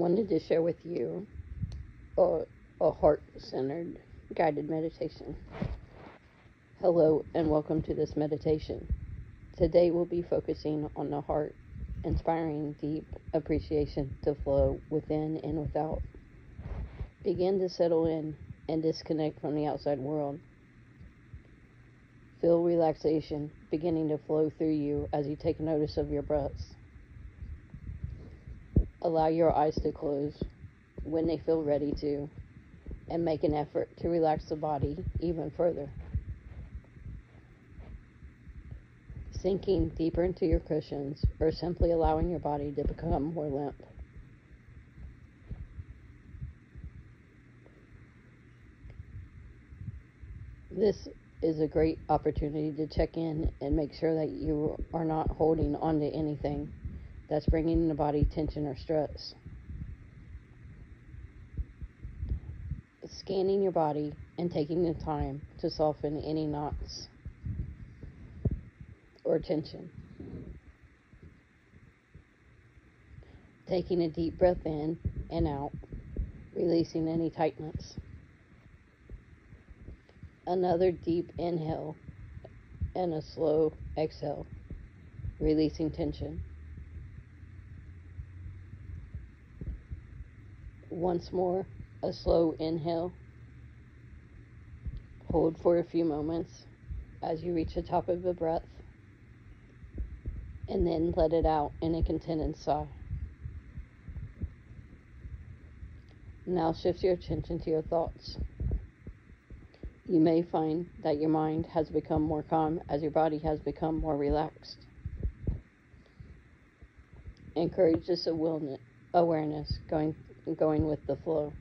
wanted to share with you a, a heart centered guided meditation. Hello, and welcome to this meditation. Today we'll be focusing on the heart, inspiring deep appreciation to flow within and without. Begin to settle in and disconnect from the outside world. Feel relaxation beginning to flow through you as you take notice of your breaths. Allow your eyes to close when they feel ready to, and make an effort to relax the body even further. Sinking deeper into your cushions or simply allowing your body to become more limp. This is a great opportunity to check in and make sure that you are not holding onto anything that's bringing the body tension or stress. Scanning your body and taking the time to soften any knots or tension. Taking a deep breath in and out, releasing any tightness. Another deep inhale and a slow exhale, releasing tension. Once more, a slow inhale. Hold for a few moments as you reach the top of the breath, and then let it out in a contented sigh. Now shift your attention to your thoughts. You may find that your mind has become more calm as your body has become more relaxed. Encourage this awareness going going with the flow.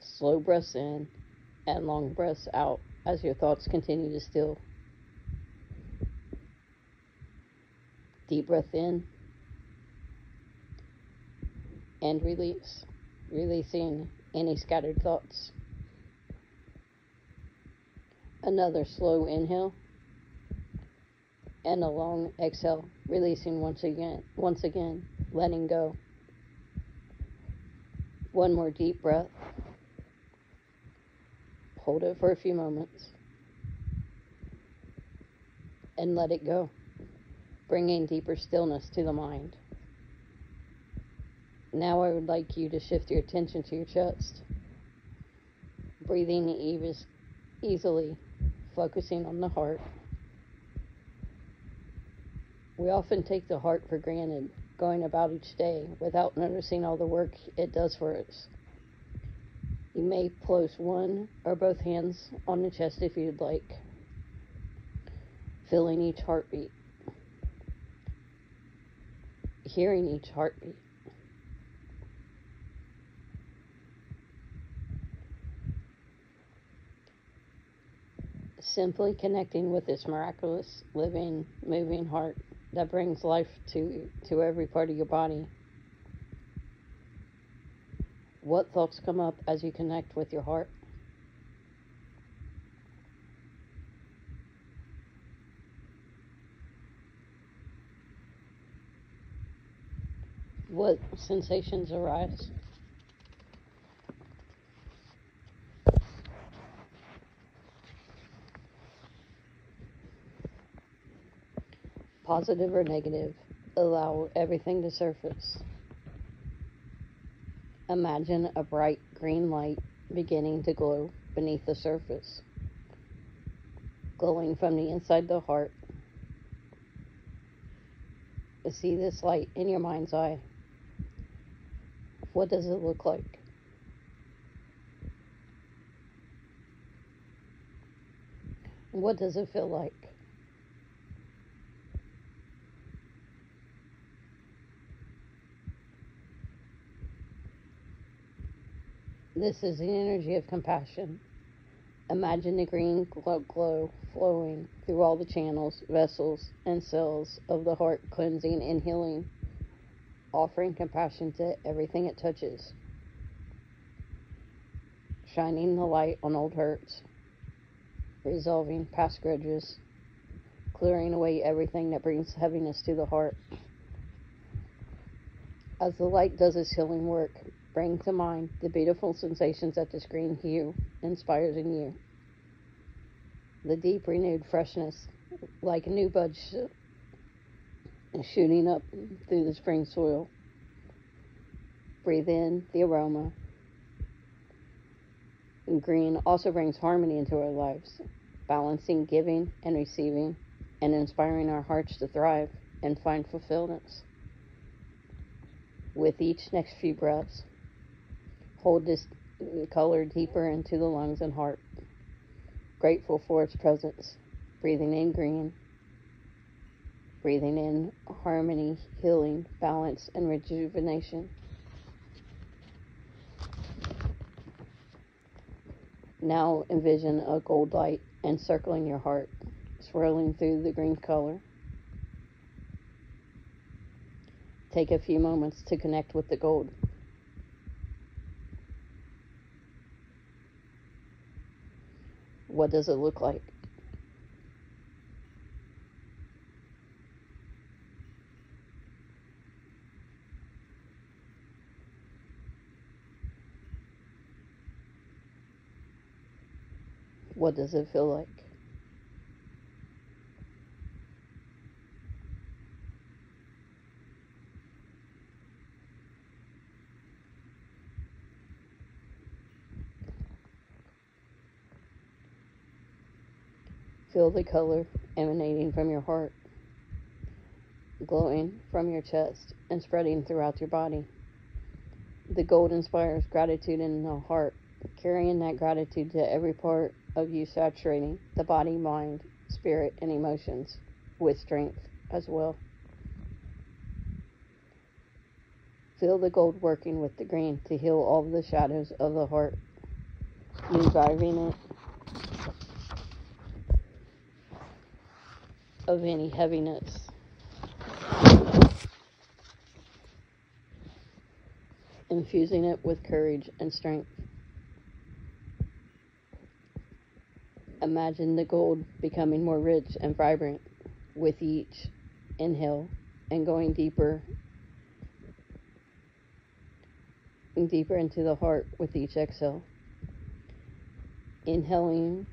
Slow breaths in and long breaths out as your thoughts continue to still. Deep breath in and release, releasing any scattered thoughts. Another slow inhale and a long exhale, releasing once again, once again, letting go. One more deep breath. Hold it for a few moments and let it go, bringing deeper stillness to the mind. Now I would like you to shift your attention to your chest, breathing easily, focusing on the heart. We often take the heart for granted, going about each day without noticing all the work it does for us. You may place one or both hands on the chest if you'd like, feeling each heartbeat, hearing each heartbeat. Simply connecting with this miraculous, living, moving heart that brings life to to every part of your body. What thoughts come up as you connect with your heart? What sensations arise? Positive or negative, allow everything to surface. Imagine a bright green light beginning to glow beneath the surface, glowing from the inside the heart. See this light in your mind's eye. What does it look like? What does it feel like? This is the energy of compassion. Imagine the green glow, glow flowing through all the channels, vessels, and cells of the heart, cleansing and healing, offering compassion to everything it touches, shining the light on old hurts, resolving past grudges, clearing away everything that brings heaviness to the heart. As the light does its healing work, bring to mind the beautiful sensations that this green hue inspires in you. The deep, renewed freshness, like a new bud sh- shooting up through the spring soil. Breathe in the aroma. And green also brings harmony into our lives, balancing giving and receiving, and inspiring our hearts to thrive and find fulfillment. With each next few breaths, hold this mm, color deeper into the lungs and heart, grateful for its presence, breathing in green, breathing in harmony, healing, balance, and rejuvenation. Now envision a gold light encircling your heart, swirling through the green color. Take a few moments to connect with the gold. What does it look like? What does it feel like? Feel the color emanating from your heart, glowing from your chest, and spreading throughout your body. The gold inspires gratitude in the heart, carrying that gratitude to every part of you, saturating the body, mind, spirit, and emotions with strength as well. Feel the gold working with the green to heal all the shadows of the heart, reviving it of any heaviness. Infusing it with courage and strength. Imagine the gold becoming more rich and vibrant with each inhale and going deeper and deeper into the heart with each exhale. Inhaling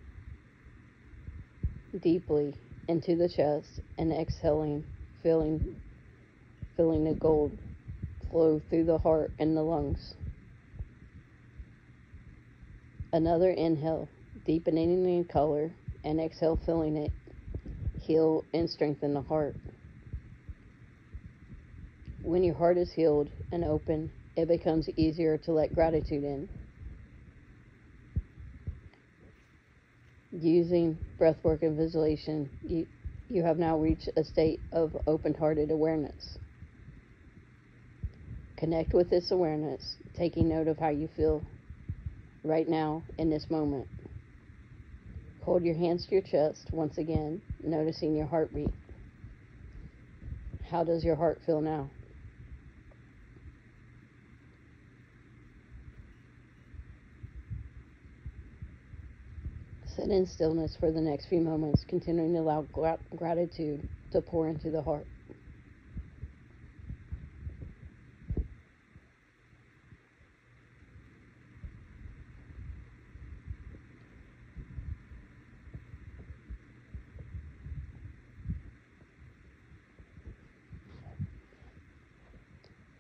deeply into the chest and exhaling, feeling feeling the gold flow through the heart and the lungs. Another inhale, deepening in color, and exhale, filling it heal and strengthen the heart. When your heart is healed and open, it becomes easier to let gratitude in. Using breathwork and visualization, you, you have now reached a state of open hearted awareness. Connect with this awareness, taking note of how you feel right now in this moment. Hold your hands to your chest once again, noticing your heartbeat. How does your heart feel now? Sit in stillness for the next few moments, continuing to allow gra- gratitude to pour into the heart.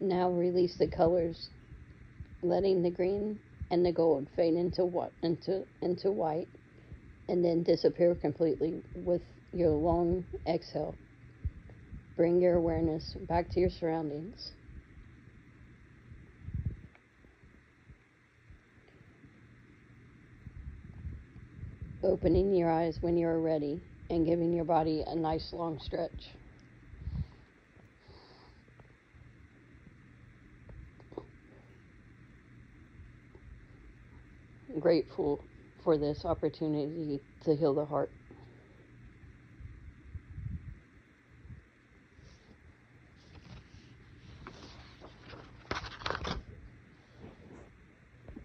Now release the colors, letting the green and the gold fade into what into into white and then disappear completely with your long exhale. Bring your awareness back to your surroundings. Opening your eyes when you are ready and giving your body a nice long stretch. Grateful for this opportunity to heal the heart.